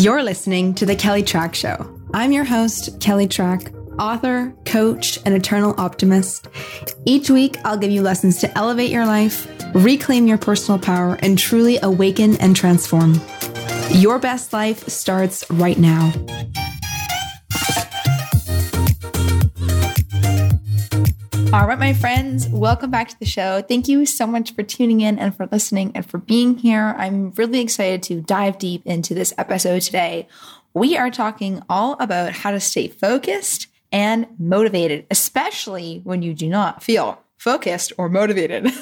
You're listening to The Kelly Trach Show. I'm your host, Kelly Trach, author, coach, and eternal optimist. Each week, I'll give you lessons to elevate your life, reclaim your personal power, and truly awaken and transform. Your best life starts right now. All right, my friends, welcome back to the show. Thank you so much for tuning in and for listening and for being here. I'm really excited to dive deep into this episode today. We are talking all about how to stay focused and motivated, especially when you do not feel focused or motivated.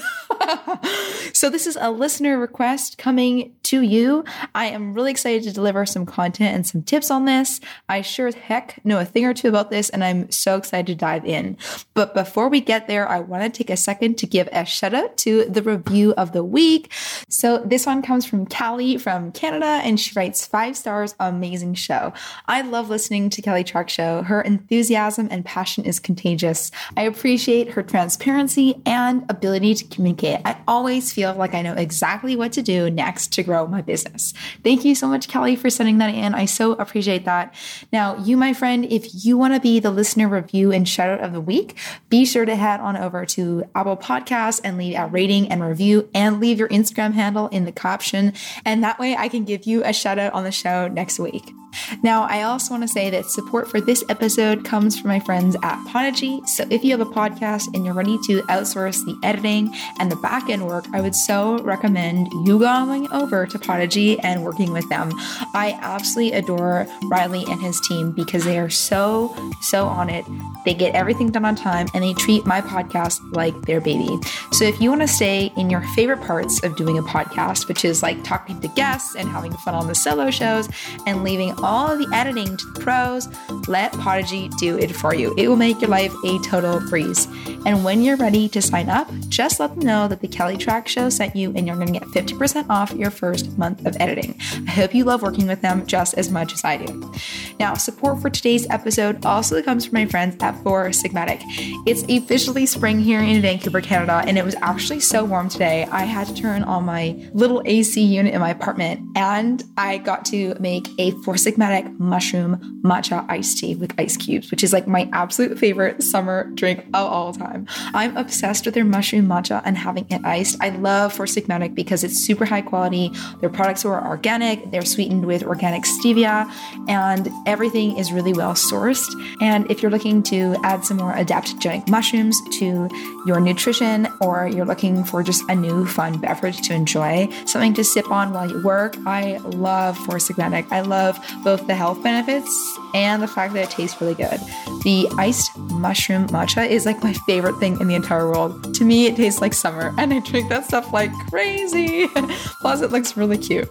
so, this is a listener request coming to you. I am really excited to deliver some content and some tips on this. I sure as heck know a thing or two about this, and I'm so excited to dive in. But before we get there, I want to take a second to give a shout out to the review of the week. So, this one comes from Callie from Canada, and she writes five stars, amazing show. I love listening to Kelly Trach Show. Her enthusiasm and passion is contagious. I appreciate her transparency and ability to communicate. I always feel like I know exactly what to do next to grow my business. Thank you so much, Kelly, for sending that in. I so appreciate that. Now, you, my friend, if you want to be the listener review and shout out of the week, be sure to head on over to Apple Podcasts and leave a rating and review and leave your Instagram handle in the caption. And that way I can give you a shout out on the show next week. Now, I also want to say that support for this episode comes from my friends at Podigy. So if you have a podcast and you're ready to outsource the editing and the back end work, I would so recommend you going over to Podigy and working with them. I absolutely adore Riley and his team because they are so, so on it. They get everything done on time and they treat my podcast like their baby. So if you want to stay in your favorite parts of doing a podcast, which is like talking to guests and having fun on the solo shows and leaving all the editing to the pros, let Podigy do it for you. It will make your life a total breeze. And when you're ready to sign up, just let them know that the Kelly Trach Show sent you and you're going to get 50% off your first month of editing. I hope you love working with them just as much as I do. Now, support for today's episode also comes from my friends at Four Sigmatic. It's officially spring here in Vancouver, Canada, and it was actually so warm today. I had to turn on my little AC unit in my apartment and I got to make a Four Sigmatic mushroom matcha iced tea with ice cubes, which is like my absolute favorite summer drink of all time. I'm obsessed with their mushroom matcha and having it iced. I love Four Sigmatic because it's super high quality. Their products are organic, they're sweetened with organic stevia, and everything is really well sourced. And if you're looking to add some more adaptogenic mushrooms to your nutrition, or you're looking for just a new fun beverage to enjoy, something to sip on while you work, I love Four Sigmatic. I love both the health benefits and the fact that it tastes really good. The iced mushroom matcha is like my favorite thing in the entire world. To me, it tastes like summer, and I drink that stuff like crazy. Plus, it looks really cute.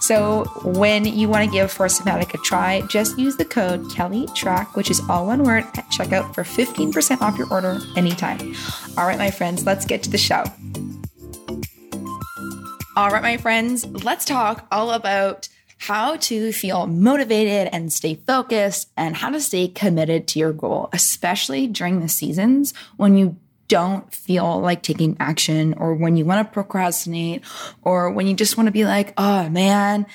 So, when you want to give Four Sigmatic a try, just use the code Kelly Trach, which is all one word, at checkout for 15% off your order anytime. All right, my friends, let's get to the show. All right, my friends, let's talk all about how to feel motivated and stay focused and how to stay committed to your goal, especially during the seasons when you don't feel like taking action or when you want to procrastinate or when you just want to be like, oh man,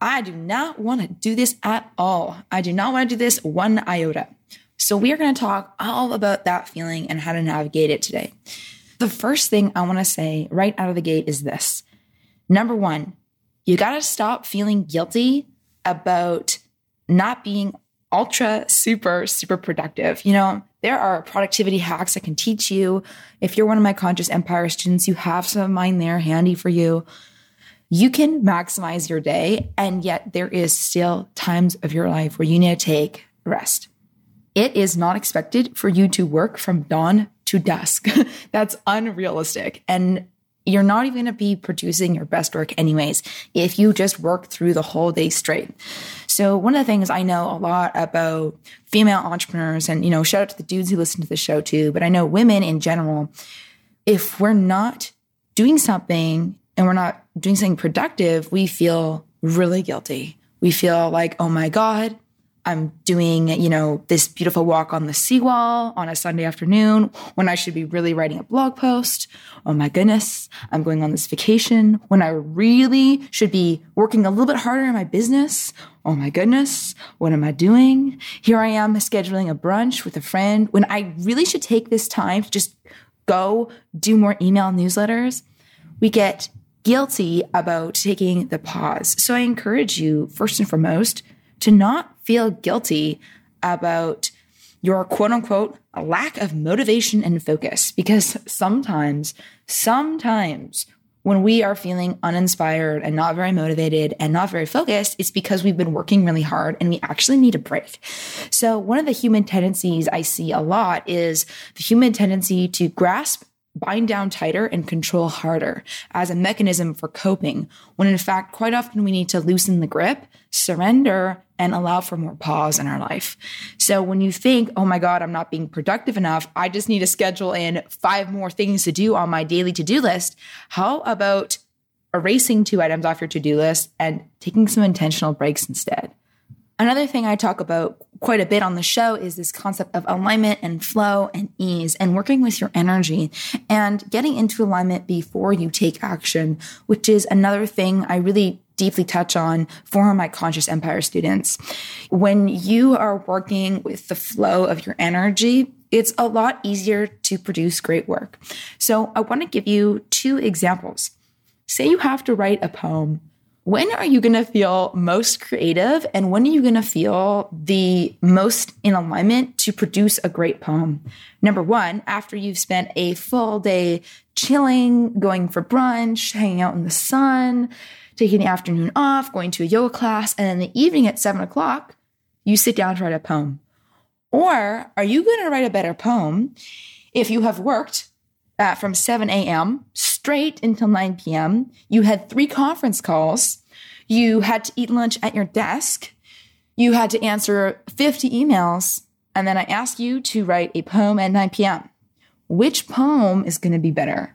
I do not want to do this at all. I do not want to do this one iota. So, we are going to talk all about that feeling and how to navigate it today. The first thing I want to say right out of the gate is this number one, you got to stop feeling guilty about not being ultra, super, super productive. You know, there are productivity hacks I can teach you. If you're one of my Conscious Empire students, you have some of mine there handy for you. You can maximize your day, and yet there is still times of your life where you need to take rest. It is not expected for you to work from dawn to dusk. That's unrealistic. And you're not even going to be producing your best work anyways if you just work through the whole day straight. So one of the things I know a lot about female entrepreneurs and you know shout out to the dudes who listen to the show too, but I know women in general if we're not doing something and we're not doing something productive, we feel really guilty. We feel like, "Oh my god, I'm doing, you know, this beautiful walk on the seawall on a Sunday afternoon when I should be really writing a blog post. Oh my goodness, I'm going on this vacation when I really should be working a little bit harder in my business. Oh my goodness, what am I doing? Here I am scheduling a brunch with a friend when I really should take this time to just go do more email newsletters. We get guilty about taking the pause. So I encourage you, first and foremost, to not feel guilty about your quote unquote lack of motivation and focus because sometimes, sometimes when we are feeling uninspired and not very motivated and not very focused, it's because we've been working really hard and we actually need a break. So, one of the human tendencies I see a lot is the human tendency to grasp bind down tighter and control harder as a mechanism for coping, when in fact, quite often we need to loosen the grip, surrender, and allow for more pause in our life. So when you think, oh my God, I'm not being productive enough, I just need to schedule in five more things to do on my daily to do list, how about erasing two items off your to do list and taking some intentional breaks instead? Another thing I talk about quite a bit on the show is this concept of alignment and flow and ease and working with your energy and getting into alignment before you take action, which is another thing I really deeply touch on for my conscious empire students. When you are working with the flow of your energy, it's a lot easier to produce great work. So I want to give you two examples. Say you have to write a poem when are you going to feel most creative and when are you going to feel the most in alignment to produce a great poem? Number one, after you've spent a full day chilling, going for brunch, hanging out in the sun, taking the afternoon off, going to a yoga class, and in the evening at seven o'clock, you sit down to write a poem. Or are you going to write a better poem if you have worked uh, from 7 a.m. straight until 9 p.m. You had three conference calls. You had to eat lunch at your desk. You had to answer 50 emails. And then I asked you to write a poem at 9 p.m. Which poem is going to be better?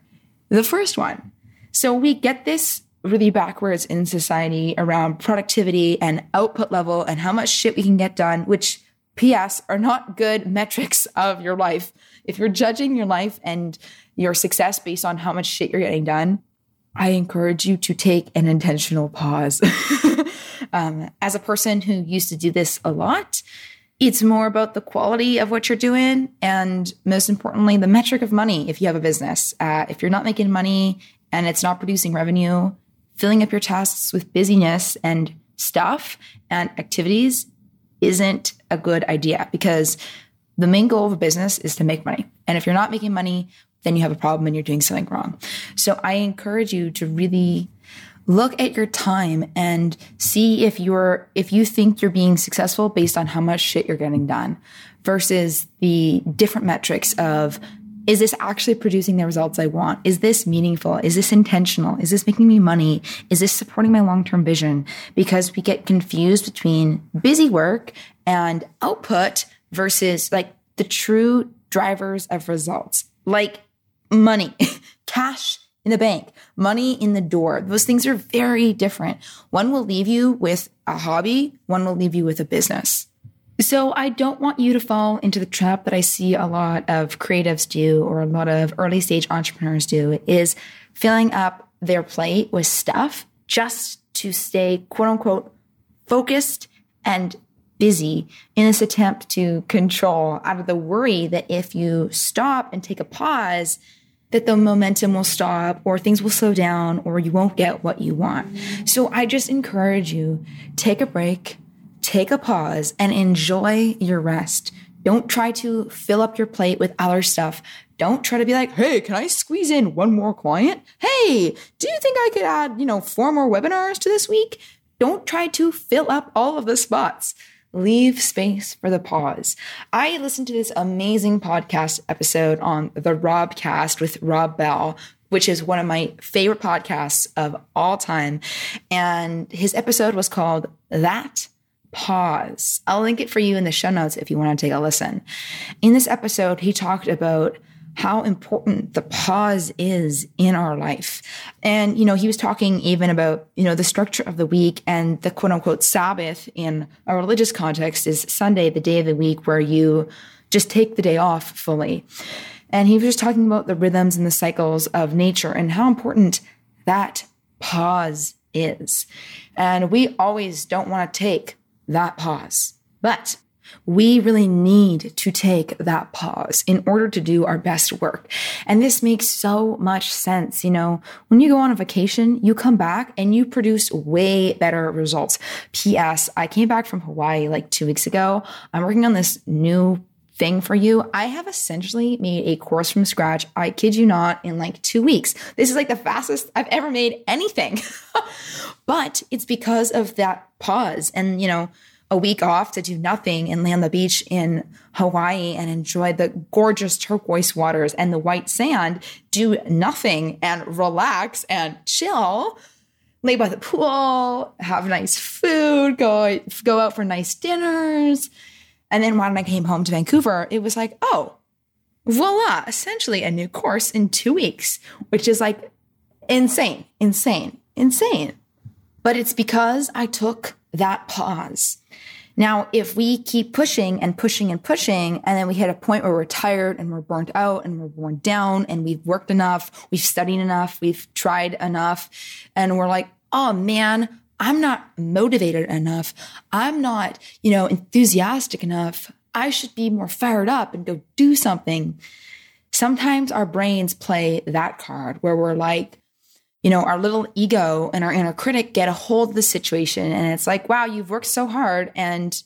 The first one. So we get this really backwards in society around productivity and output level and how much shit we can get done, which PS are not good metrics of your life. If you're judging your life and your success based on how much shit you're getting done, I encourage you to take an intentional pause. um, as a person who used to do this a lot, it's more about the quality of what you're doing and most importantly, the metric of money if you have a business. Uh, if you're not making money and it's not producing revenue, filling up your tasks with busyness and stuff and activities isn't a good idea because the main goal of a business is to make money. And if you're not making money, then you have a problem and you're doing something wrong. So I encourage you to really look at your time and see if you're if you think you're being successful based on how much shit you're getting done versus the different metrics of is this actually producing the results I want? Is this meaningful? Is this intentional? Is this making me money? Is this supporting my long-term vision? Because we get confused between busy work and output versus like the true drivers of results, like money, cash in the bank, money in the door. Those things are very different. One will leave you with a hobby, one will leave you with a business. So I don't want you to fall into the trap that I see a lot of creatives do or a lot of early stage entrepreneurs do is filling up their plate with stuff just to stay quote unquote focused and busy in this attempt to control out of the worry that if you stop and take a pause, that the momentum will stop or things will slow down or you won't get what you want. So I just encourage you take a break, take a pause and enjoy your rest. Don't try to fill up your plate with other stuff. Don't try to be like, "Hey, can I squeeze in one more client? Hey, do you think I could add, you know, four more webinars to this week?" Don't try to fill up all of the spots leave space for the pause. I listened to this amazing podcast episode on the Robcast with Rob Bell, which is one of my favorite podcasts of all time. And his episode was called That Pause. I'll link it for you in the show notes if you want to take a listen. In this episode, he talked about how important the pause is in our life. And, you know, he was talking even about, you know, the structure of the week and the quote unquote Sabbath in a religious context is Sunday, the day of the week where you just take the day off fully. And he was just talking about the rhythms and the cycles of nature and how important that pause is. And we always don't want to take that pause. But we really need to take that pause in order to do our best work. And this makes so much sense. You know, when you go on a vacation, you come back and you produce way better results. P.S. I came back from Hawaii like two weeks ago. I'm working on this new thing for you. I have essentially made a course from scratch. I kid you not, in like two weeks. This is like the fastest I've ever made anything. but it's because of that pause and, you know, a week off to do nothing and lay on the beach in Hawaii and enjoy the gorgeous turquoise waters and the white sand, do nothing and relax and chill, lay by the pool, have nice food, go go out for nice dinners. And then when I came home to Vancouver, it was like, oh, voila, essentially a new course in two weeks, which is like insane, insane, insane. But it's because I took that pause. Now, if we keep pushing and pushing and pushing, and then we hit a point where we're tired and we're burnt out and we're worn down and we've worked enough, we've studied enough, we've tried enough, and we're like, oh man, I'm not motivated enough. I'm not, you know, enthusiastic enough. I should be more fired up and go do something. Sometimes our brains play that card where we're like, you know, our little ego and our inner critic get a hold of the situation. And it's like, wow, you've worked so hard and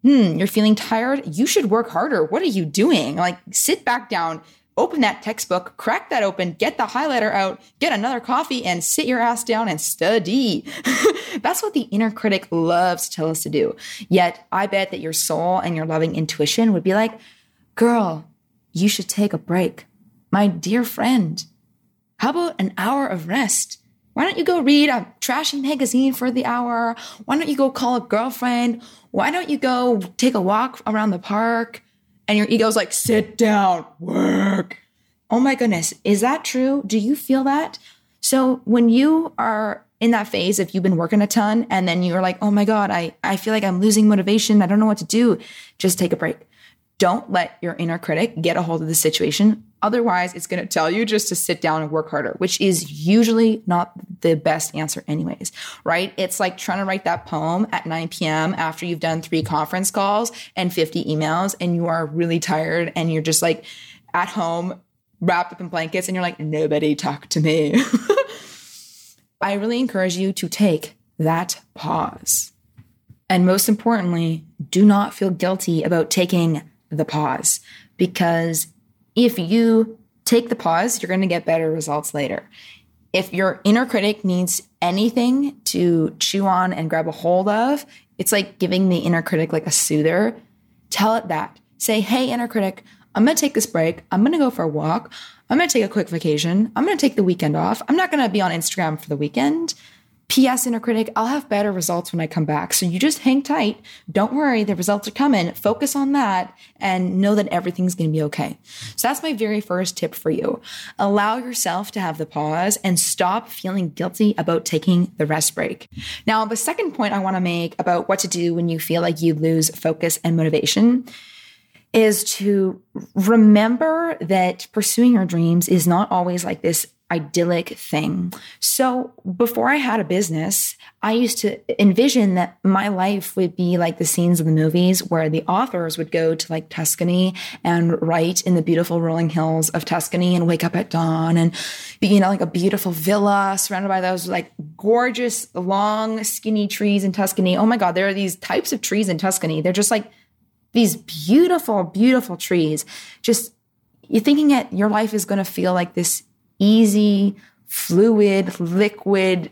hmm, you're feeling tired. You should work harder. What are you doing? Like, sit back down, open that textbook, crack that open, get the highlighter out, get another coffee, and sit your ass down and study. That's what the inner critic loves to tell us to do. Yet, I bet that your soul and your loving intuition would be like, girl, you should take a break. My dear friend, how about an hour of rest? Why don't you go read a trashy magazine for the hour? Why don't you go call a girlfriend? Why don't you go take a walk around the park? And your ego's like, sit down, work. Oh my goodness. Is that true? Do you feel that? So when you are in that phase, if you've been working a ton and then you're like, oh my God, I, I feel like I'm losing motivation. I don't know what to do. Just take a break. Don't let your inner critic get a hold of the situation. Otherwise, it's going to tell you just to sit down and work harder, which is usually not the best answer, anyways, right? It's like trying to write that poem at 9 p.m. after you've done three conference calls and 50 emails, and you are really tired and you're just like at home, wrapped up in blankets, and you're like, nobody talk to me. I really encourage you to take that pause. And most importantly, do not feel guilty about taking the pause because if you take the pause, you're going to get better results later. If your inner critic needs anything to chew on and grab a hold of, it's like giving the inner critic like a soother. Tell it that. Say, hey, inner critic, I'm going to take this break. I'm going to go for a walk. I'm going to take a quick vacation. I'm going to take the weekend off. I'm not going to be on Instagram for the weekend. P.S. Inner Critic, I'll have better results when I come back. So you just hang tight. Don't worry, the results are coming. Focus on that and know that everything's going to be okay. So that's my very first tip for you. Allow yourself to have the pause and stop feeling guilty about taking the rest break. Now, the second point I want to make about what to do when you feel like you lose focus and motivation is to remember that pursuing your dreams is not always like this idyllic thing. So before I had a business, I used to envision that my life would be like the scenes of the movies where the authors would go to like Tuscany and write in the beautiful rolling hills of Tuscany and wake up at dawn and be, you know, like a beautiful villa surrounded by those like gorgeous, long, skinny trees in Tuscany. Oh my God, there are these types of trees in Tuscany. They're just like these beautiful, beautiful trees. Just you're thinking that your life is going to feel like this easy, fluid, liquid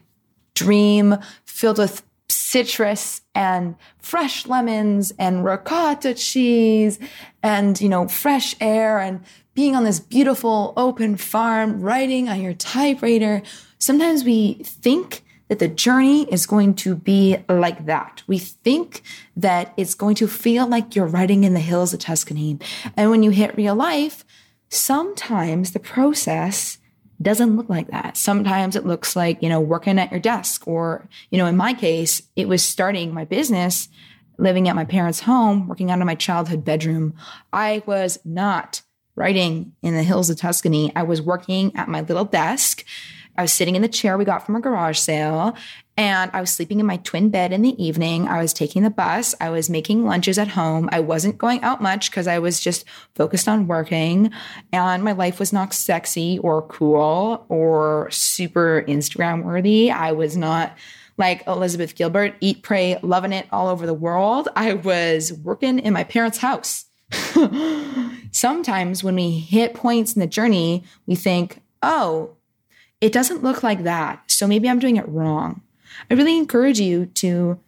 dream filled with citrus and fresh lemons and ricotta cheese and, you know, fresh air and being on this beautiful open farm, writing on your typewriter. Sometimes we think that the journey is going to be like that. We think that it's going to feel like you're riding in the hills of Tuscany. And when you hit real life, sometimes the process doesn't look like that. Sometimes it looks like, you know, working at your desk or, you know, in my case, it was starting my business, living at my parents' home, working out of my childhood bedroom. I was not writing in the hills of Tuscany. I was working at my little desk. I was sitting in the chair we got from a garage sale and I was sleeping in my twin bed in the evening. I was taking the bus. I was making lunches at home. I wasn't going out much because I was just focused on working. And my life was not sexy or cool or super Instagram worthy. I was not like Elizabeth Gilbert, eat, pray, loving it all over the world. I was working in my parents' house. Sometimes when we hit points in the journey, we think, oh, it doesn't look like that. So maybe I'm doing it wrong. I really encourage you to,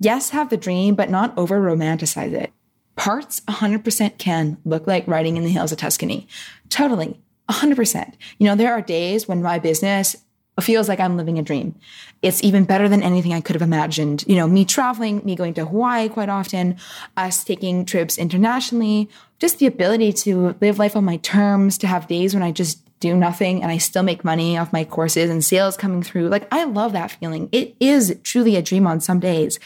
yes, have the dream, but not over romanticize it. Parts 100% can look like riding in the hills of Tuscany. Totally. 100%. You know, there are days when my business feels like I'm living a dream. It's even better than anything I could have imagined. You know, me traveling, me going to Hawaii quite often, us taking trips internationally, just the ability to live life on my terms, to have days when I just do nothing and I still make money off my courses and sales coming through. Like, I love that feeling. It is truly a dream on some days.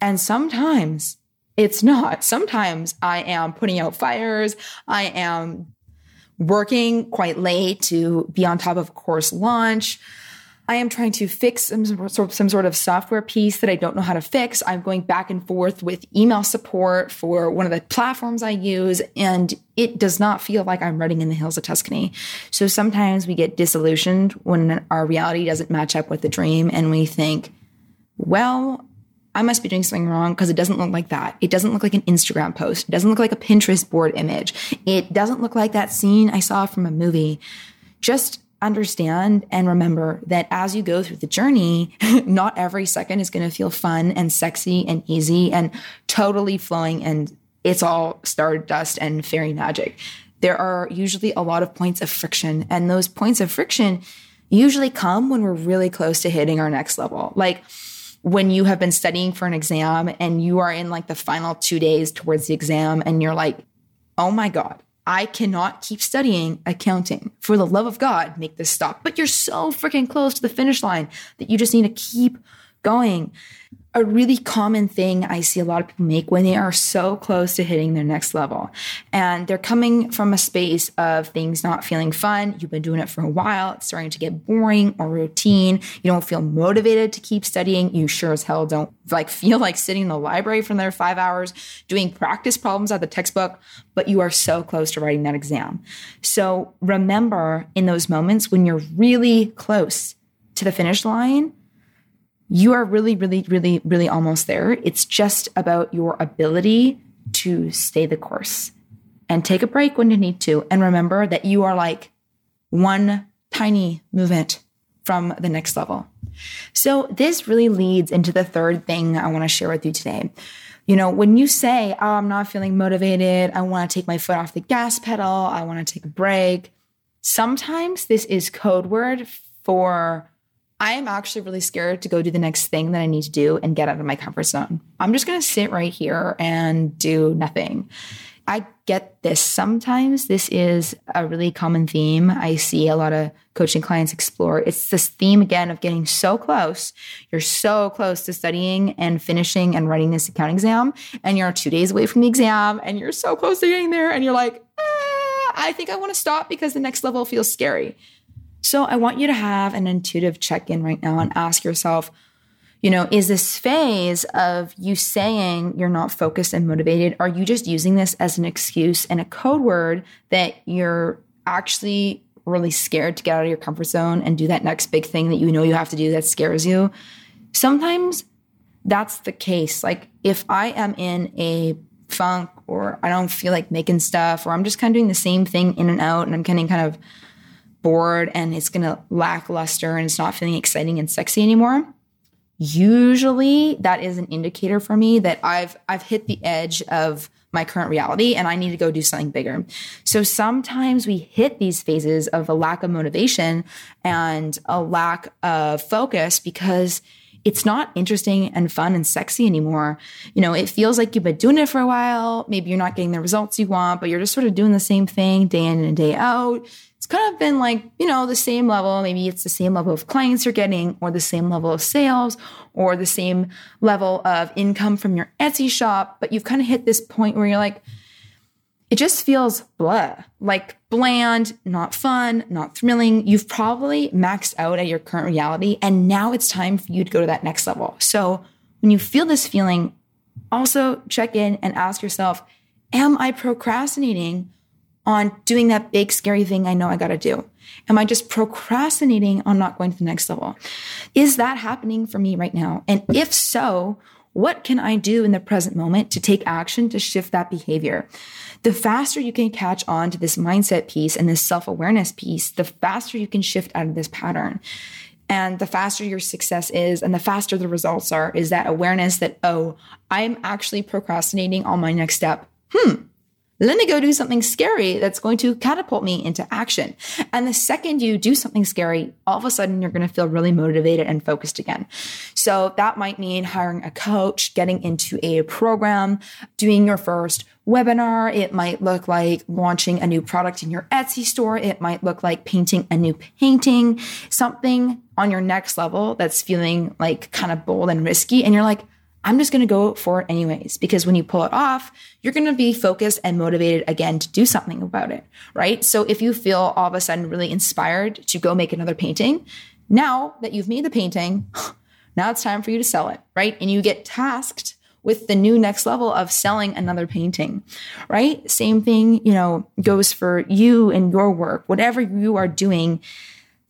And sometimes it's not. Sometimes I am putting out fires. I am working quite late to be on top of course launch. I am trying to fix some, some sort of software piece that I don't know how to fix. I'm going back and forth with email support for one of the platforms I use, and it does not feel like I'm running in the hills of Tuscany. So sometimes we get disillusioned when our reality doesn't match up with the dream, and we think, well, I must be doing something wrong because it doesn't look like that. It doesn't look like an Instagram post. It doesn't look like a Pinterest board image. It doesn't look like that scene I saw from a movie. Just understand and remember that as you go through the journey, not every second is going to feel fun and sexy and easy and totally flowing and it's all stardust and fairy magic. There are usually a lot of points of friction, and those points of friction usually come when we're really close to hitting our next level. Like when you have been studying for an exam and you are in like the final two days towards the exam, and you're like, oh my God, I cannot keep studying accounting. For the love of God, make this stop. But you're so freaking close to the finish line that you just need to keep going a really common thing I see a lot of people make when they are so close to hitting their next level. And they're coming from a space of things not feeling fun. You've been doing it for a while. It's starting to get boring or routine. You don't feel motivated to keep studying. You sure as hell don't like feel like sitting in the library for another five hours doing practice problems at the textbook, but you are so close to writing that exam. So remember in those moments when you're really close to the finish line, you are really, really, really, really almost there. It's just about your ability to stay the course and take a break when you need to. And remember that you are like one tiny movement from the next level. So, this really leads into the third thing I want to share with you today. You know, when you say, Oh, I'm not feeling motivated, I want to take my foot off the gas pedal, I want to take a break, sometimes this is code word for I am actually really scared to go do the next thing that I need to do and get out of my comfort zone. I'm just going to sit right here and do nothing. I get this sometimes. This is a really common theme I see a lot of coaching clients explore. It's this theme again of getting so close. You're so close to studying and finishing and writing this account exam, and you're two days away from the exam, and you're so close to getting there, and you're like, ah, I think I want to stop because the next level feels scary. So I want you to have an intuitive check in right now and ask yourself, you know, is this phase of you saying you're not focused and motivated, are you just using this as an excuse and a code word that you're actually really scared to get out of your comfort zone and do that next big thing that you know you have to do that scares you? Sometimes that's the case. Like if I am in a funk or I don't feel like making stuff or I'm just kind of doing the same thing in and out and I'm getting kind of bored and it's going to lackluster and it's not feeling exciting and sexy anymore usually that is an indicator for me that i've i've hit the edge of my current reality and i need to go do something bigger so sometimes we hit these phases of a lack of motivation and a lack of focus because it's not interesting and fun and sexy anymore. You know, it feels like you've been doing it for a while. Maybe you're not getting the results you want, but you're just sort of doing the same thing day in and day out. It's kind of been like, you know, the same level. Maybe it's the same level of clients you're getting, or the same level of sales, or the same level of income from your Etsy shop. But you've kind of hit this point where you're like, it just feels blah, like bland, not fun, not thrilling. You've probably maxed out at your current reality. And now it's time for you to go to that next level. So when you feel this feeling, also check in and ask yourself, am I procrastinating on doing that big, scary thing I know I got to do? Am I just procrastinating on not going to the next level? Is that happening for me right now? And if so, what can I do in the present moment to take action to shift that behavior? The faster you can catch on to this mindset piece and this self awareness piece, the faster you can shift out of this pattern. And the faster your success is and the faster the results are, is that awareness that, oh, I'm actually procrastinating on my next step. Hmm, let me go do something scary that's going to catapult me into action. And the second you do something scary, all of a sudden you're going to feel really motivated and focused again. So that might mean hiring a coach, getting into a program, doing your first webinar. It might look like launching a new product in your Etsy store. It might look like painting a new painting, something on your next level that's feeling like kind of bold and risky. And you're like, I'm just going to go for it anyways, because when you pull it off, you're going to be focused and motivated again to do something about it, right? So if you feel all of a sudden really inspired to go make another painting, now that you've made the painting, now it's time for you to sell it, right? And you get tasked with the new next level of selling another painting, right? Same thing, you know, goes for you and your work, whatever you are doing.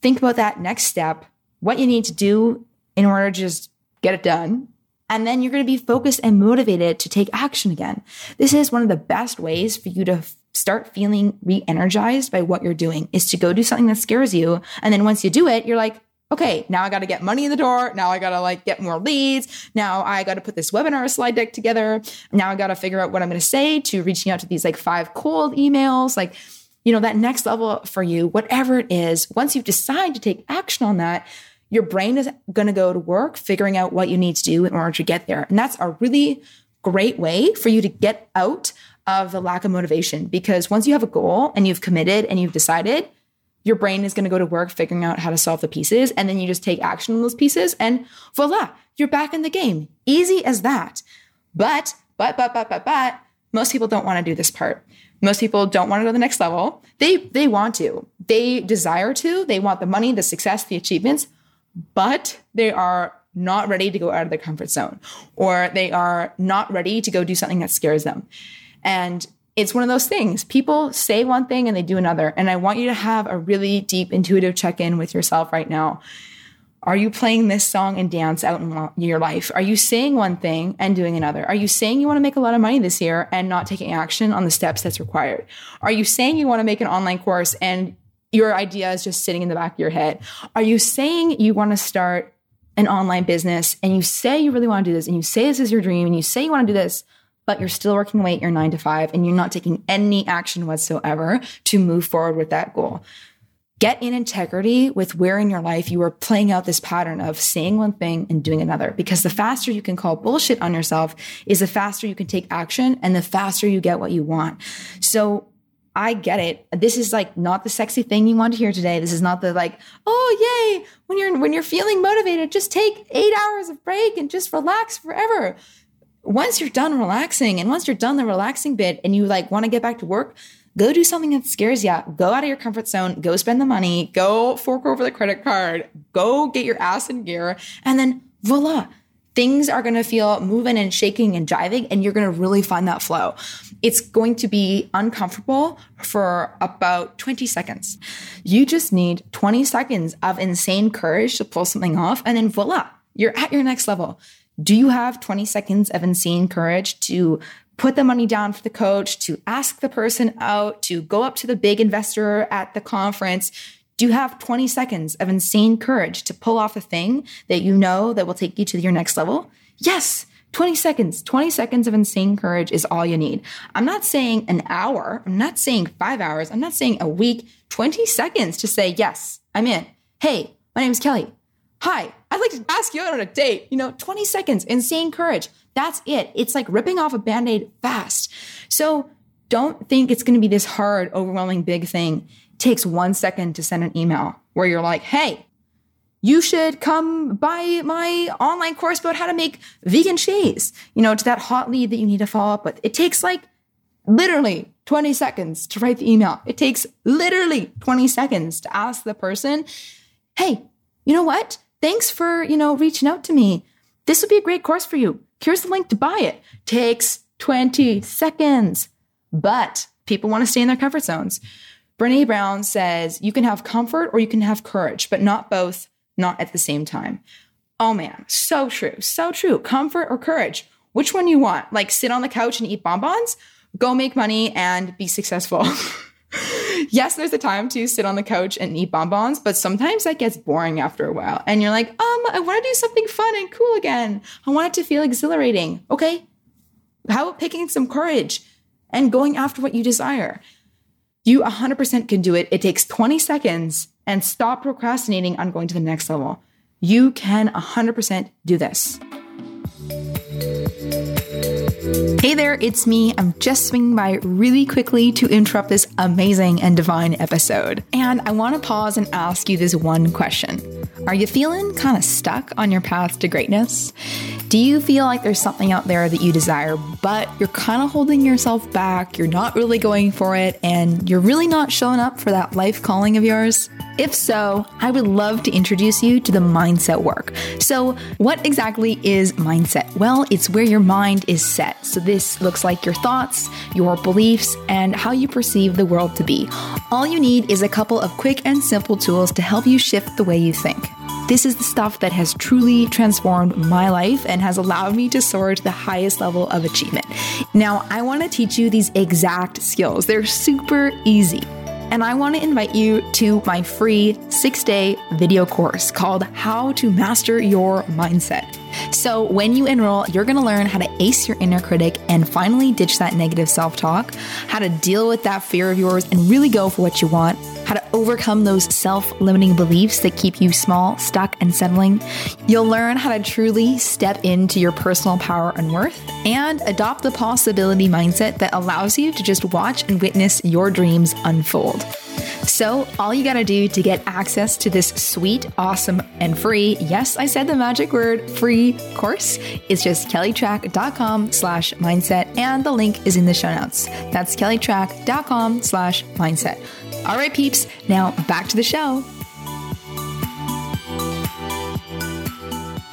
Think about that next step, what you need to do in order to just get it done and then you're going to be focused and motivated to take action again. This is one of the best ways for you to f- start feeling re energized by what you're doing is to go do something that scares you. And then once you do it, you're like, okay, now I got to get money in the door. Now I got to like get more leads. Now I got to put this webinar slide deck together. Now I got to figure out what I'm going to say to reaching out to these like five cold emails. Like, you know, that next level for you, whatever it is, once you decide to take action on that, your brain is going to go to work figuring out what you need to do in order to get there. And that's a really great way for you to get out of the lack of motivation because once you have a goal and you've committed and you've decided, your brain is going to go to work figuring out how to solve the pieces. And then you just take action on those pieces and voila, you're back in the game. Easy as that. But, but, but, but, but, but, most people don't want to do this part. Most people don't want to go to the next level. They they want to. They desire to. They want the money, the success, the achievements, but they are not ready to go out of their comfort zone or they are not ready to go do something that scares them. And it's one of those things. People say one thing and they do another. And I want you to have a really deep intuitive check in with yourself right now. Are you playing this song and dance out in your life? Are you saying one thing and doing another? Are you saying you want to make a lot of money this year and not taking action on the steps that's required? Are you saying you want to make an online course and your idea is just sitting in the back of your head. Are you saying you want to start an online business and you say you really want to do this and you say this is your dream and you say you want to do this, but you're still working away at your nine to five and you're not taking any action whatsoever to move forward with that goal? Get in integrity with where in your life you are playing out this pattern of saying one thing and doing another. Because the faster you can call bullshit on yourself is the faster you can take action and the faster you get what you want. So I get it. This is like not the sexy thing you want to hear today. This is not the like, oh yay, when you're when you're feeling motivated, just take 8 hours of break and just relax forever. Once you're done relaxing and once you're done the relaxing bit and you like want to get back to work, go do something that scares you. Go out of your comfort zone, go spend the money, go fork over the credit card, go get your ass in gear and then voila, things are going to feel moving and shaking and jiving and you're going to really find that flow. It's going to be uncomfortable for about 20 seconds. You just need 20 seconds of insane courage to pull something off and then voila, you're at your next level. Do you have 20 seconds of insane courage to put the money down for the coach, to ask the person out, to go up to the big investor at the conference, do you have 20 seconds of insane courage to pull off a thing that you know that will take you to your next level? Yes. 20 seconds, 20 seconds of insane courage is all you need. I'm not saying an hour. I'm not saying five hours. I'm not saying a week. 20 seconds to say, yes, I'm in. Hey, my name is Kelly. Hi, I'd like to ask you out on a date. You know, 20 seconds, insane courage. That's it. It's like ripping off a band aid fast. So don't think it's going to be this hard, overwhelming, big thing. Takes one second to send an email where you're like, hey, you should come buy my online course about how to make vegan shades, you know, to that hot lead that you need to follow up with. It takes like literally 20 seconds to write the email. It takes literally 20 seconds to ask the person, hey, you know what? Thanks for, you know, reaching out to me. This would be a great course for you. Here's the link to buy it. Takes 20 seconds. But people want to stay in their comfort zones. Brené Brown says you can have comfort or you can have courage, but not both, not at the same time. Oh man, so true, so true. Comfort or courage? Which one you want? Like sit on the couch and eat bonbons? Go make money and be successful. yes, there's a time to sit on the couch and eat bonbons, but sometimes that gets boring after a while. And you're like, um, I want to do something fun and cool again. I want it to feel exhilarating. Okay. How about picking some courage and going after what you desire? You 100% can do it. It takes 20 seconds and stop procrastinating on going to the next level. You can 100% do this. Hey there, it's me. I'm just swinging by really quickly to interrupt this amazing and divine episode. And I want to pause and ask you this one question Are you feeling kind of stuck on your path to greatness? Do you feel like there's something out there that you desire, but you're kind of holding yourself back? You're not really going for it, and you're really not showing up for that life calling of yours? If so, I would love to introduce you to the mindset work. So, what exactly is mindset? Well, it's where your mind is set. So, this looks like your thoughts, your beliefs, and how you perceive the world to be. All you need is a couple of quick and simple tools to help you shift the way you think. This is the stuff that has truly transformed my life and has allowed me to soar to the highest level of achievement. Now, I want to teach you these exact skills. They're super easy. And I want to invite you to my free six day video course called How to Master Your Mindset. So, when you enroll, you're going to learn how to ace your inner critic and finally ditch that negative self talk, how to deal with that fear of yours and really go for what you want, how to overcome those self limiting beliefs that keep you small, stuck, and settling. You'll learn how to truly step into your personal power and worth and adopt the possibility mindset that allows you to just watch and witness your dreams unfold. So, all you gotta do to get access to this sweet, awesome, and free, yes, I said the magic word, free course, is just kellytrach.com slash mindset, and the link is in the show notes. That's kellytrach.com slash mindset. All right, peeps, now back to the show.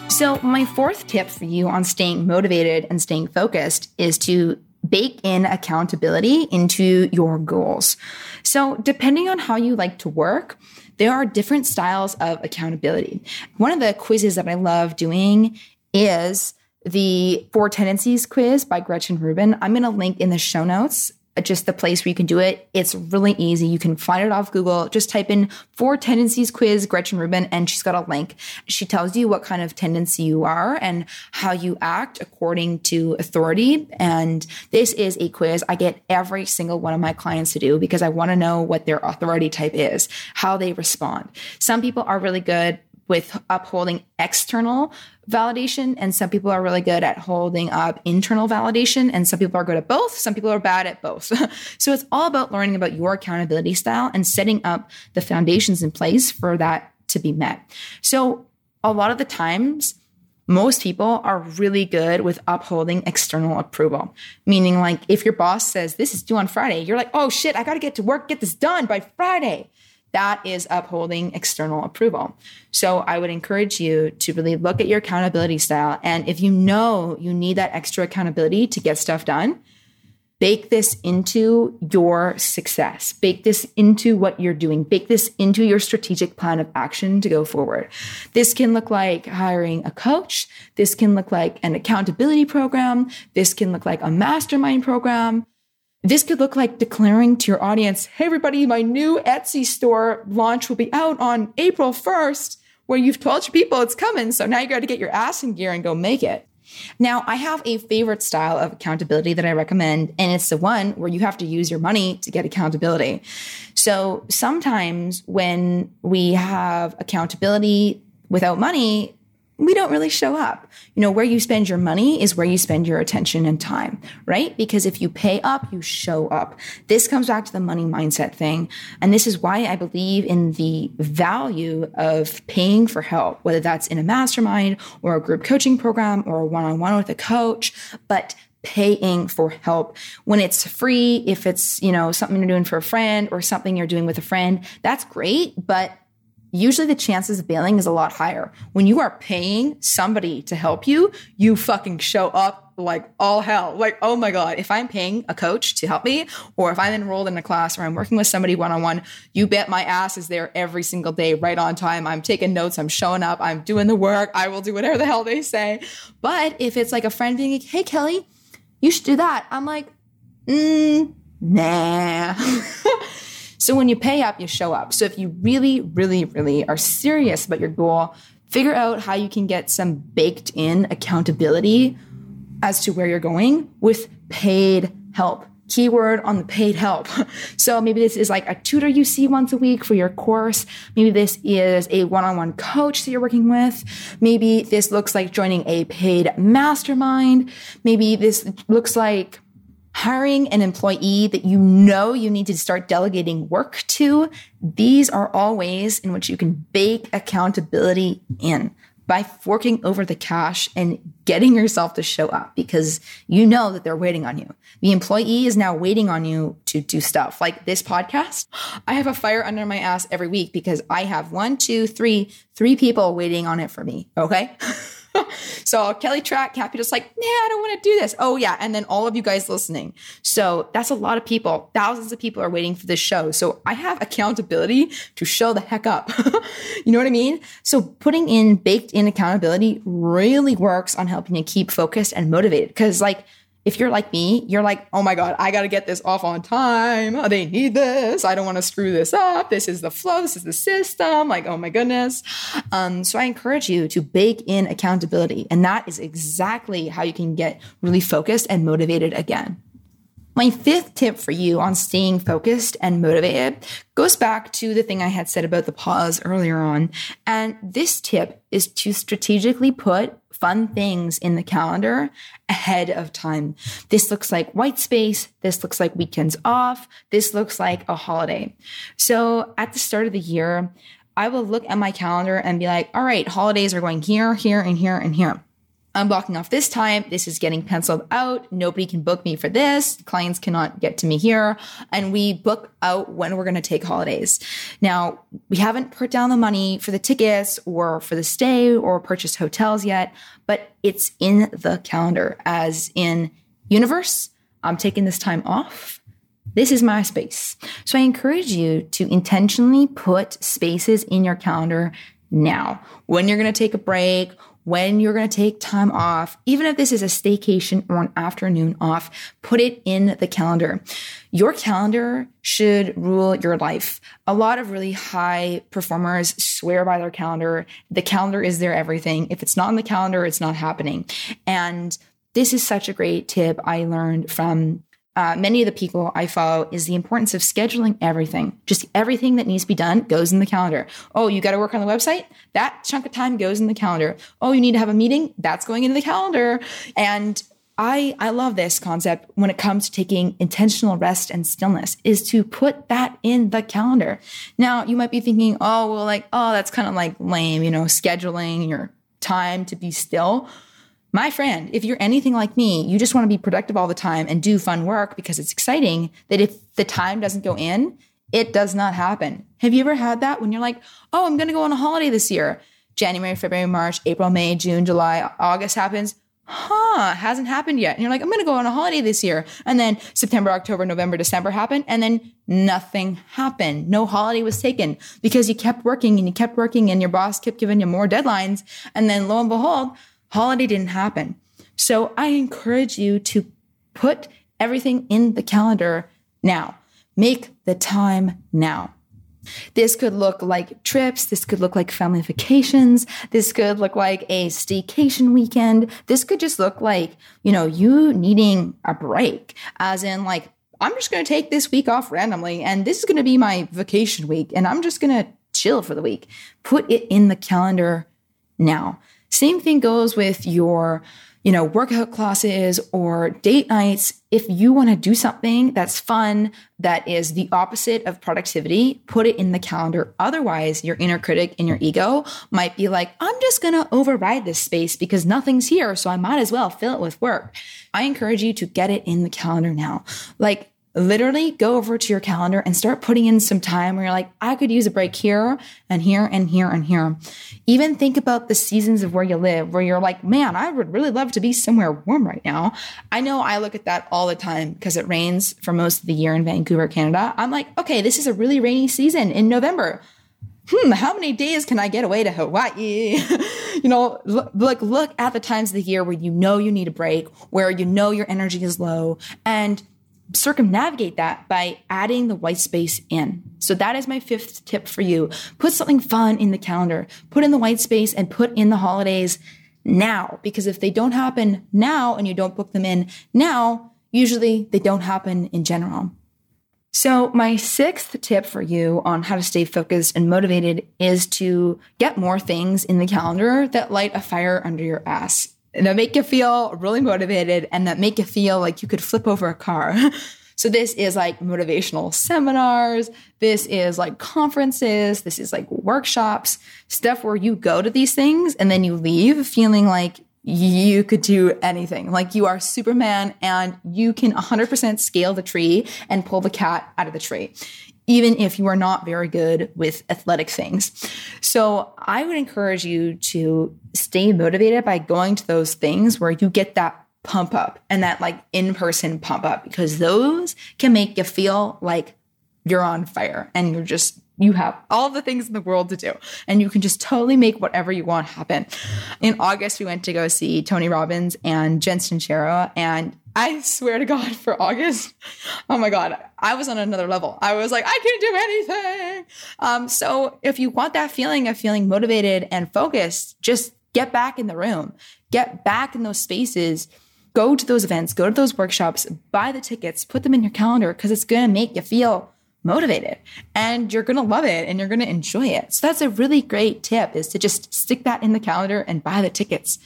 So, my fourth tip for you on staying motivated and staying focused is to bake in accountability into your goals. So, depending on how you like to work, there are different styles of accountability. One of the quizzes that I love doing is the Four Tendencies quiz by Gretchen Rubin. I'm going to link in the show notes just the place where you can do it. It's really easy. You can find it off Google. Just type in four tendencies quiz Gretchen Rubin and she's got a link. She tells you what kind of tendency you are and how you act according to authority. And this is a quiz I get every single one of my clients to do because I want to know what their authority type is, how they respond. Some people are really good with upholding external validation and some people are really good at holding up internal validation and some people are good at both some people are bad at both. So it's all about learning about your accountability style and setting up the foundations in place for that to be met. So a lot of the times most people are really good with upholding external approval. Meaning like if your boss says this is due on friday you're like oh shit i gotta get to work get this done by friday that is upholding external approval. So I would encourage you to really look at your accountability style. And if you know you need that extra accountability to get stuff done, bake this into your success. Bake this into what you're doing. Bake this into your strategic plan of action to go forward. This can look like hiring a coach. This can look like an accountability program. This can look like a mastermind program. This could look like declaring to your audience, hey, everybody, my new Etsy store launch will be out on April 1st, where you've told your people it's coming. So now you got to get your ass in gear and go make it. Now, I have a favorite style of accountability that I recommend, and it's the one where you have to use your money to get accountability. So sometimes when we have accountability without money, we don't really show up. You know, where you spend your money is where you spend your attention and time, right? Because if you pay up, you show up. This comes back to the money mindset thing. And this is why I believe in the value of paying for help, whether that's in a mastermind or a group coaching program or a one on one with a coach. But paying for help when it's free if it's you know something you're doing for a friend or something you're doing with a friend that's great but usually the chances of bailing is a lot higher. When you are paying somebody to help you, you fucking show up like all hell. Like, oh my God, if I'm paying a coach to help me, or if I'm enrolled in a class or I'm working with somebody one on one, you bet my ass is there every single day, right on time. I'm taking notes, I'm showing up, I'm doing the work, I will do whatever the hell they say. But if it's like a friend being like, hey, Kelly, you should do that, I'm like, mm, nah. So when you pay up, you show up. So if you really, really, really are serious about your goal, figure out how you can get some baked in accountability as to where you're going with paid help. Keyword on the paid help. So maybe this is like a tutor you see once a week for your course. Maybe this is a one on one coach that you're working with. Maybe this looks like joining a paid mastermind. Maybe this looks like hiring an employee that you know you need to start delegating work to, these are all ways in which you can bake accountability in by forking over the cash and getting yourself to show up because you know that they're waiting on you. The employee is now waiting on you to do stuff like this podcast. I have a fire under my ass every week because I have one, two, three, three people waiting on it for me. Okay. so Kelly Trach, Cappy just like, nah, I don't want to do this. Oh yeah. And then all of you guys listening. So that's a lot of people. Thousands of people are waiting for this show. So I have accountability to show the heck up. you know what I mean? So putting in baked in accountability really works on helping you keep focused and motivated. Cause like, if you're like me, you're like, oh my God, I got to get this off on time. They need this. I don't want to screw this up. This is the flow. This is the system. Like, oh my goodness. Um, so I encourage you to bake in accountability. And that is exactly how you can get really focused and motivated again. My fifth tip for you on staying focused and motivated goes back to the thing I had said about the pause earlier on. And this tip is to strategically put fun things in the calendar ahead of time. This looks like white space. This looks like weekends off. This looks like a holiday. So at the start of the year, I will look at my calendar and be like, all right, holidays are going here, here, and here, and here. I'm blocking off this time. This is getting penciled out. Nobody can book me for this. Clients cannot get to me here. And we book out when we're going to take holidays. Now, we haven't put down the money for the tickets or for the stay or purchased hotels yet, but it's in the calendar as in universe. I'm taking this time off. This is my space. So I encourage you to intentionally put spaces in your calendar now when you're going to take a break when you're going to take time off, even if this is a staycation or an afternoon off, put it in the calendar. Your calendar should rule your life. A lot of really high performers swear by their calendar. The calendar is their everything. If it's not on the calendar, it's not happening. And this is such a great tip I learned from uh, many of the people I follow is the importance of scheduling everything. Just everything that needs to be done goes in the calendar. Oh, you got to work on the website? That chunk of time goes in the calendar. Oh, you need to have a meeting? That's going into the calendar. And I I love this concept when it comes to taking intentional rest and stillness is to put that in the calendar. Now, you might be thinking, "Oh, well like, oh, that's kind of like lame, you know, scheduling your time to be still." My friend, if you're anything like me, you just want to be productive all the time and do fun work because it's exciting, that if the time doesn't go in, it does not happen. Have you ever had that when you're like, oh, I'm going to go on a holiday this year? January, February, March, April, May, June, July, August happens. Huh, hasn't happened yet. And you're like, I'm going to go on a holiday this year. And then September, October, November, December happened. And then nothing happened. No holiday was taken because you kept working and you kept working and your boss kept giving you more deadlines. And then lo and behold, holiday didn't happen. So I encourage you to put everything in the calendar now. Make the time now. This could look like trips. This could look like family vacations. This could look like a staycation weekend. This could just look like, you know, you needing a break, as in, like, I'm just going to take this week off randomly, and this is going to be my vacation week, and I'm just going to chill for the week. Put it in the calendar now Same thing goes with your you know, workout classes or date nights, if you want to do something that's fun, that is the opposite of productivity, put it in the calendar. Otherwise, your inner critic and your ego might be like, I'm just going to override this space because nothing's here. So I might as well fill it with work. I encourage you to get it in the calendar now. Like, literally go over to your calendar and start putting in some time where you're like, I could use a break here and here and here and here. Even think about the seasons of where you live, where you're like, man, I would really love to be somewhere warm right now. I know I look at that all the time because it rains for most of the year in Vancouver, Canada. I'm like, okay, this is a really rainy season in November. Hmm, how many days can I get away to Hawaii? you know, look, look, look at the times of the year where you know you need a break, where you know your energy is low, and circumnavigate that by adding the white space in. So that is my fifth tip for you. Put something fun in the calendar, put in the white space and put in the holidays now. Because if they don't happen now and you don't book them in now, usually they don't happen in general. So, my sixth tip for you on how to stay focused and motivated is to get more things in the calendar that light a fire under your ass that make you feel really motivated and that make you feel like you could flip over a car. So this is like motivational seminars, this is like conferences, this is like workshops, stuff where you go to these things and then you leave feeling like you could do anything. Like you are Superman and you can 100% scale the tree and pull the cat out of the tree even if you are not very good with athletic things. So I would encourage you to stay motivated by going to those things where you get that pump up and that like in person pump up because those can make you feel like you're on fire and you're just you have all the things in the world to do. And you can just totally make whatever you want happen. In August, we went to go see Tony Robbins and Jen Sincero and I swear to God, for August, oh my God, I was on another level. I was like, I can do anything. Um, so if you want that feeling of feeling motivated and focused, just get back in the room, get back in those spaces, go to those events, go to those workshops, buy the tickets, put them in your calendar because it's going to make you feel motivated and you're going to love it and you're going to enjoy it. So that's a really great tip is to just stick that in the calendar and buy the tickets.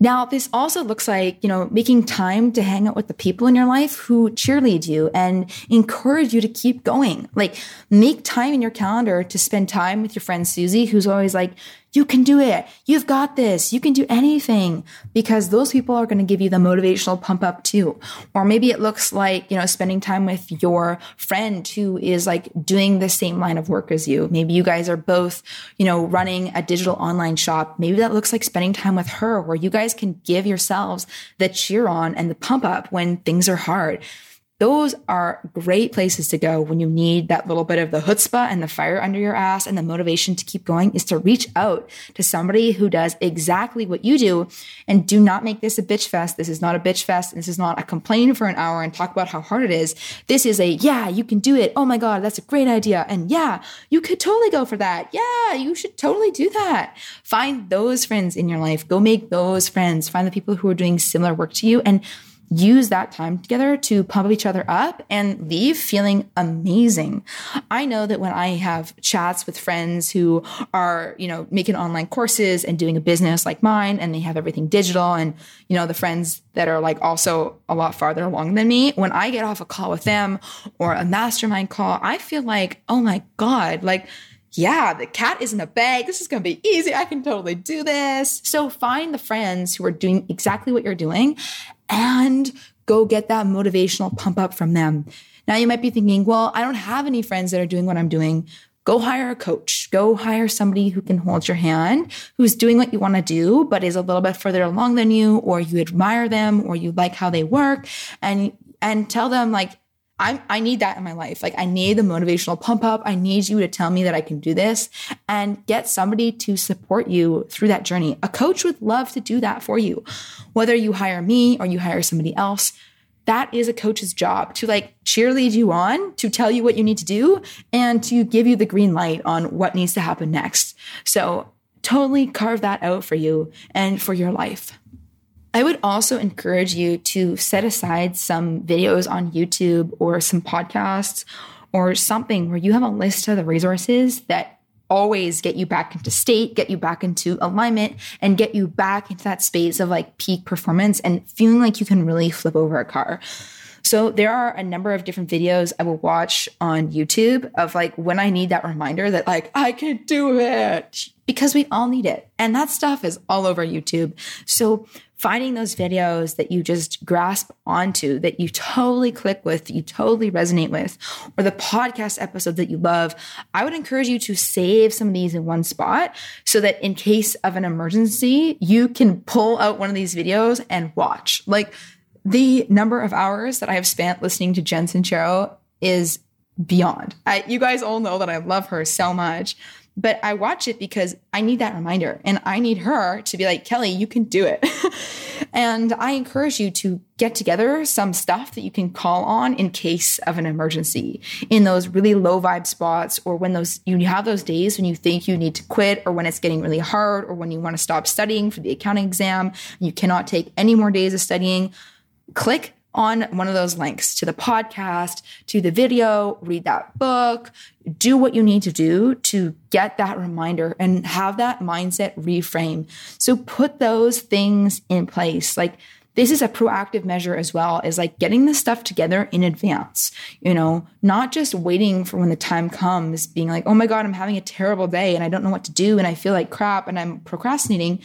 Now, this also looks like, you know, making time to hang out with the people in your life who cheerlead you and encourage you to keep going. Like, make time in your calendar to spend time with your friend Susie, who's always like, you can do it. You've got this. You can do anything because those people are going to give you the motivational pump up too. Or maybe it looks like, you know, spending time with your friend who is like doing the same line of work as you. Maybe you guys are both, you know, running a digital online shop. Maybe that looks like spending time with her where you guys can give yourselves the cheer on and the pump up when things are hard those are great places to go when you need that little bit of the chutzpah and the fire under your ass and the motivation to keep going is to reach out to somebody who does exactly what you do and do not make this a bitch fest. This is not a bitch fest. This is not a complain for an hour and talk about how hard it is. This is a, yeah, you can do it. Oh my God, that's a great idea. And yeah, you could totally go for that. Yeah, you should totally do that. Find those friends in your life. Go make those friends. Find the people who are doing similar work to you and use that time together to pump each other up and leave feeling amazing. I know that when I have chats with friends who are, you know, making online courses and doing a business like mine and they have everything digital and, you know, the friends that are like also a lot farther along than me, when I get off a call with them or a mastermind call, I feel like, oh my God, like, yeah, the cat is in a bag. This is going to be easy. I can totally do this. So find the friends who are doing exactly what you're doing and go get that motivational pump up from them. Now you might be thinking, well, I don't have any friends that are doing what I'm doing. Go hire a coach. Go hire somebody who can hold your hand, who's doing what you want to do, but is a little bit further along than you, or you admire them, or you like how they work, and and tell them like, I, I need that in my life. Like, I need the motivational pump up. I need you to tell me that I can do this and get somebody to support you through that journey. A coach would love to do that for you. Whether you hire me or you hire somebody else, that is a coach's job to like cheerlead you on, to tell you what you need to do, and to give you the green light on what needs to happen next. So, totally carve that out for you and for your life. I would also encourage you to set aside some videos on YouTube or some podcasts or something where you have a list of the resources that always get you back into state, get you back into alignment, and get you back into that space of like peak performance and feeling like you can really flip over a car. So there are a number of different videos I will watch on YouTube of like when I need that reminder that like I can do it because we all need it. And that stuff is all over YouTube. So finding those videos that you just grasp onto, that you totally click with, you totally resonate with, or the podcast episode that you love, I would encourage you to save some of these in one spot so that in case of an emergency, you can pull out one of these videos and watch. Like the number of hours that I have spent listening to Jen Sincero is beyond. I, you guys all know that I love her so much, but I watch it because I need that reminder and I need her to be like, Kelly, you can do it. and I encourage you to get together some stuff that you can call on in case of an emergency in those really low vibe spots or when those you have those days when you think you need to quit or when it's getting really hard or when you want to stop studying for the accounting exam you cannot take any more days of studying click on one of those links to the podcast, to the video, read that book, do what you need to do to get that reminder and have that mindset reframe. So put those things in place. Like this is a proactive measure as well is like getting the stuff together in advance, you know, not just waiting for when the time comes, being like, oh my God, I'm having a terrible day and I don't know what to do and I feel like crap and I'm procrastinating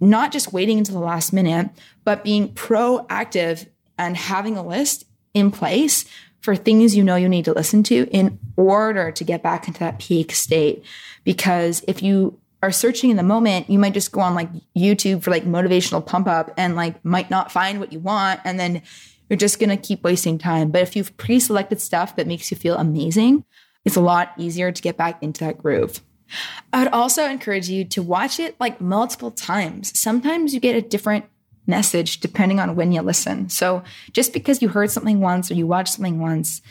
not just waiting until the last minute, but being proactive and having a list in place for things you know you need to listen to in order to get back into that peak state. Because if you are searching in the moment, you might just go on like YouTube for like motivational pump up and like might not find what you want. And then you're just going to keep wasting time. But if you've pre selected stuff that makes you feel amazing, it's a lot easier to get back into that groove. I would also encourage you to watch it like multiple times. Sometimes you get a different message depending on when you listen. So just because you heard something once or you watched something once,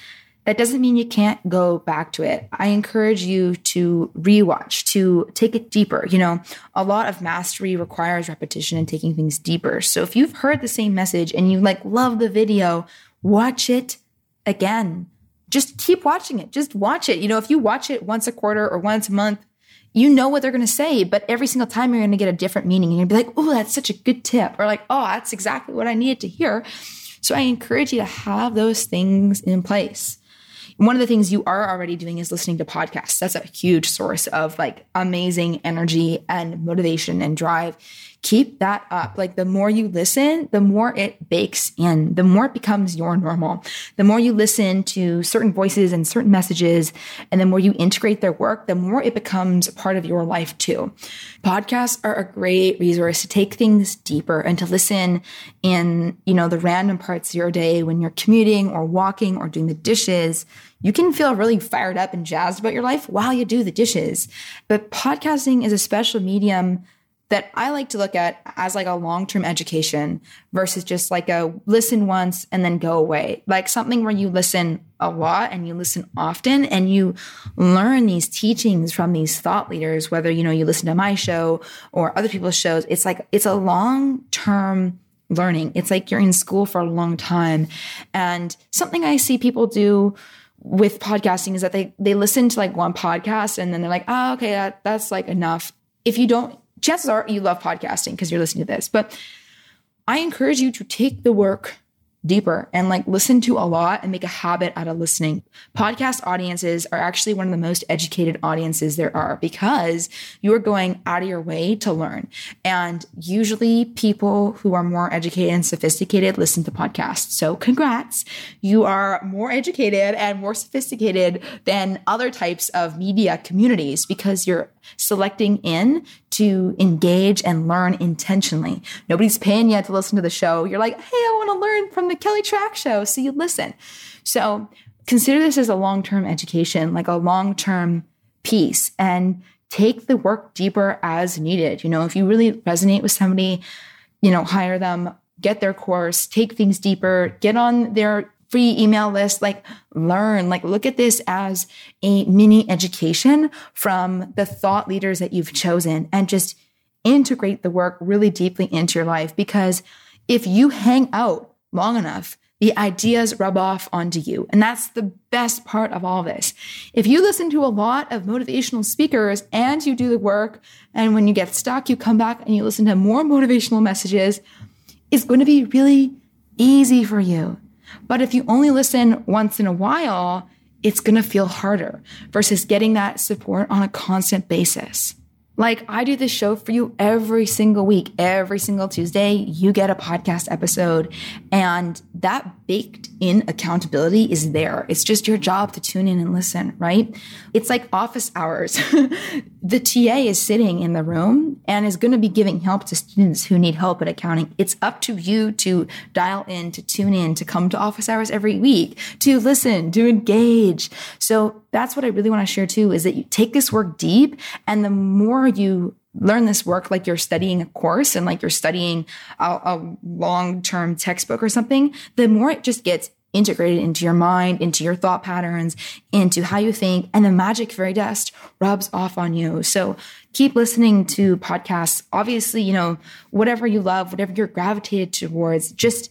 that doesn't mean you can't go back to it. I encourage you to rewatch, to take it deeper. You know, a lot of mastery requires repetition and taking things deeper. So if you've heard the same message and you like love the video, watch it again. Just keep watching it. Just watch it. You know, if you watch it once a quarter or once a month, you know what they're going to say, but every single time you're going to get a different meaning. You're going to be like, oh, that's such a good tip. Or like, oh, that's exactly what I needed to hear. So I encourage you to have those things in place. One of the things you are already doing is listening to podcasts. That's a huge source of like amazing energy and motivation and drive keep that up. Like the more you listen, the more it bakes in, the more it becomes your normal. The more you listen to certain voices and certain messages, and the more you integrate their work, the more it becomes part of your life too. Podcasts are a great resource to take things deeper and to listen in, you know, the random parts of your day when you're commuting or walking or doing the dishes you can feel really fired up and jazzed about your life while you do the dishes. But podcasting is a special medium that I like to look at as like a long-term education versus just like a listen once and then go away. Like something where you listen a lot and you listen often and you learn these teachings from these thought leaders whether you know you listen to my show or other people's shows. It's like it's a long-term learning. It's like you're in school for a long time. And something I see people do with podcasting is that they they listen to like one podcast and then they're like, "Oh, okay, that that's like enough." If you don't chances are you love podcasting because you're listening to this. But I encourage you to take the work deeper and like listen to a lot and make a habit out of listening. Podcast audiences are actually one of the most educated audiences there are because you are going out of your way to learn. And usually people who are more educated and sophisticated listen to podcasts. So congrats. You are more educated and more sophisticated than other types of media communities because you're selecting in to engage and learn intentionally. Nobody's paying you to listen to the show. You're like, hey, I want to learn from the Kelly Trach show. So you listen. So consider this as a long term education, like a long term piece, and take the work deeper as needed. You know, if you really resonate with somebody, you know, hire them, get their course, take things deeper, get on their free email list, like learn, like look at this as a mini education from the thought leaders that you've chosen and just integrate the work really deeply into your life. Because if you hang out long enough, the ideas rub off onto you. And that's the best part of all this. If you listen to a lot of motivational speakers and you do the work, and when you get stuck, you come back and you listen to more motivational messages, it's going to be really easy for you. But if you only listen once in a while, it's going to feel harder versus getting that support on a constant basis. Like I do this show for you every single week, every single Tuesday, you get a podcast episode and that baked in accountability is there. It's just your job to tune in and listen, right? It's like office hours. the TA is sitting in the room and is going to be giving help to students who need help at accounting. It's up to you to dial in, to tune in, to come to office hours every week, to listen, to engage. So that's what I really want to share too is that you take this work deep and the more you learn this work like you're studying a course and like you're studying a, a long-term textbook or something, the more it just gets integrated into your mind, into your thought patterns, into how you think, and the magic fairy dust rubs off on you. So keep listening to podcasts. Obviously, you know, whatever you love, whatever you're gravitated towards, just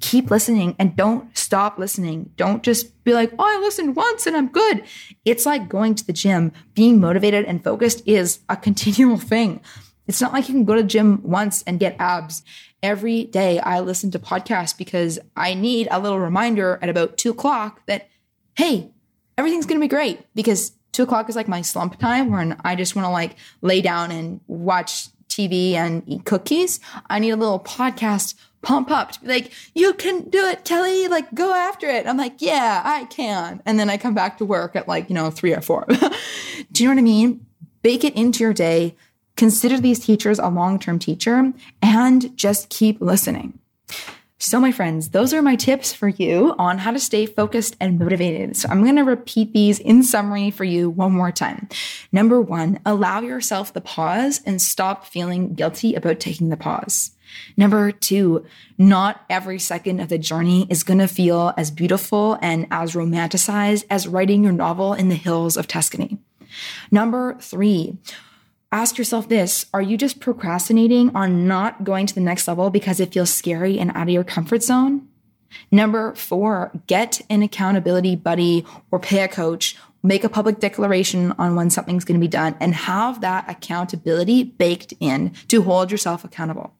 keep listening and don't stop listening. Don't just be like, oh, I listened once and I'm good. It's like going to the gym. Being motivated and focused is a continual thing. It's not like you can go to the gym once and get abs. Every day I listen to podcasts because I need a little reminder at about two o'clock that, hey, everything's going to be great because two o'clock is like my slump time when I just want to like lay down and watch TV and eat cookies. I need a little podcast pump up to be like, you can do it, Kelly. Like, go after it. I'm like, yeah, I can. And then I come back to work at like, you know, three or four. do you know what I mean? Bake it into your day. Consider these teachers a long term teacher and just keep listening. So, my friends, those are my tips for you on how to stay focused and motivated. So, I'm going to repeat these in summary for you one more time. Number one, allow yourself the pause and stop feeling guilty about taking the pause. Number two, not every second of the journey is going to feel as beautiful and as romanticized as writing your novel in the hills of Tuscany. Number three, ask yourself this Are you just procrastinating on not going to the next level because it feels scary and out of your comfort zone? Number four, get an accountability buddy or pay a coach make a public declaration on when something's going to be done and have that accountability baked in to hold yourself accountable.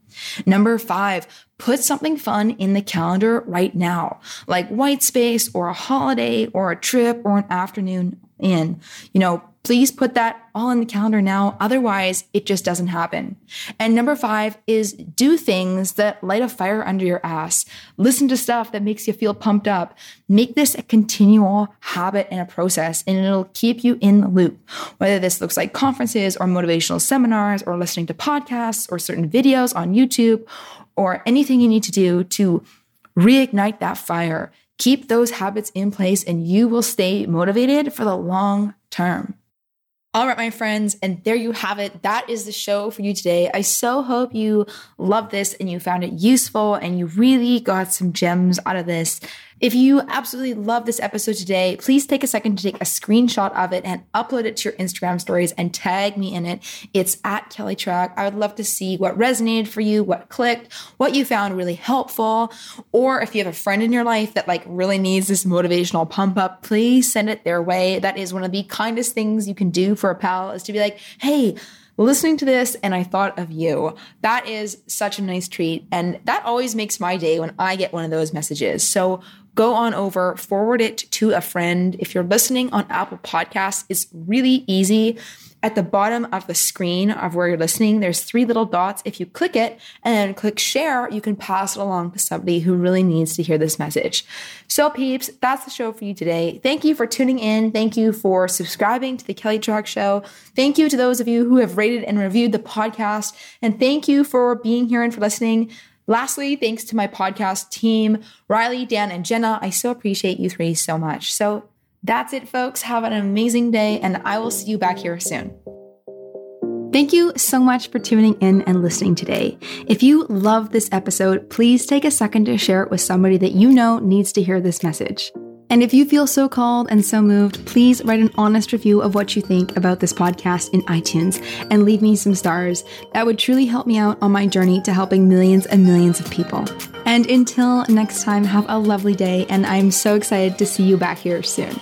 Number five, put something fun in the calendar right now, like white space or a holiday or a trip or an afternoon in. You know, please put that all in the calendar now. Otherwise, it just doesn't happen. And number five is do things that light a fire under your ass. Listen to stuff that makes you feel pumped up. Make this a continual habit and a process, and it'll keep you in the loop. Whether this looks like conferences or motivational seminars or listening to podcasts or certain videos on YouTube or anything you need to do to reignite that fire. Keep those habits in place and you will stay motivated for the long term. All right, my friends, and there you have it. That is the show for you today. I so hope you loved this and you found it useful and you really got some gems out of this. If you absolutely love this episode today, please take a second to take a screenshot of it and upload it to your Instagram stories and tag me in it. It's at Kelly Trach. I would love to see what resonated for you, what clicked, what you found really helpful, or if you have a friend in your life that like really needs this motivational pump up, please send it their way. That is one of the kindest things you can do for a pal is to be like, hey, listening to this and I thought of you. That is such a nice treat. And that always makes my day when I get one of those messages. So go on over, forward it to a friend. If you're listening on Apple Podcasts, it's really easy. At the bottom of the screen of where you're listening, there's three little dots. If you click it and then click share, you can pass it along to somebody who really needs to hear this message. So, peeps, that's the show for you today. Thank you for tuning in. Thank you for subscribing to the Kelly Trach Show. Thank you to those of you who have rated and reviewed the podcast. And thank you for being here and for listening. Lastly, thanks to my podcast team, Riley, Dan, and Jenna. I so appreciate you three so much. So that's it, folks. Have an amazing day, and I will see you back here soon. Thank you so much for tuning in and listening today. If you love this episode, please take a second to share it with somebody that you know needs to hear this message. And if you feel so called and so moved, please write an honest review of what you think about this podcast in iTunes and leave me some stars. That would truly help me out on my journey to helping millions and millions of people. And until next time, have a lovely day, and I'm so excited to see you back here soon.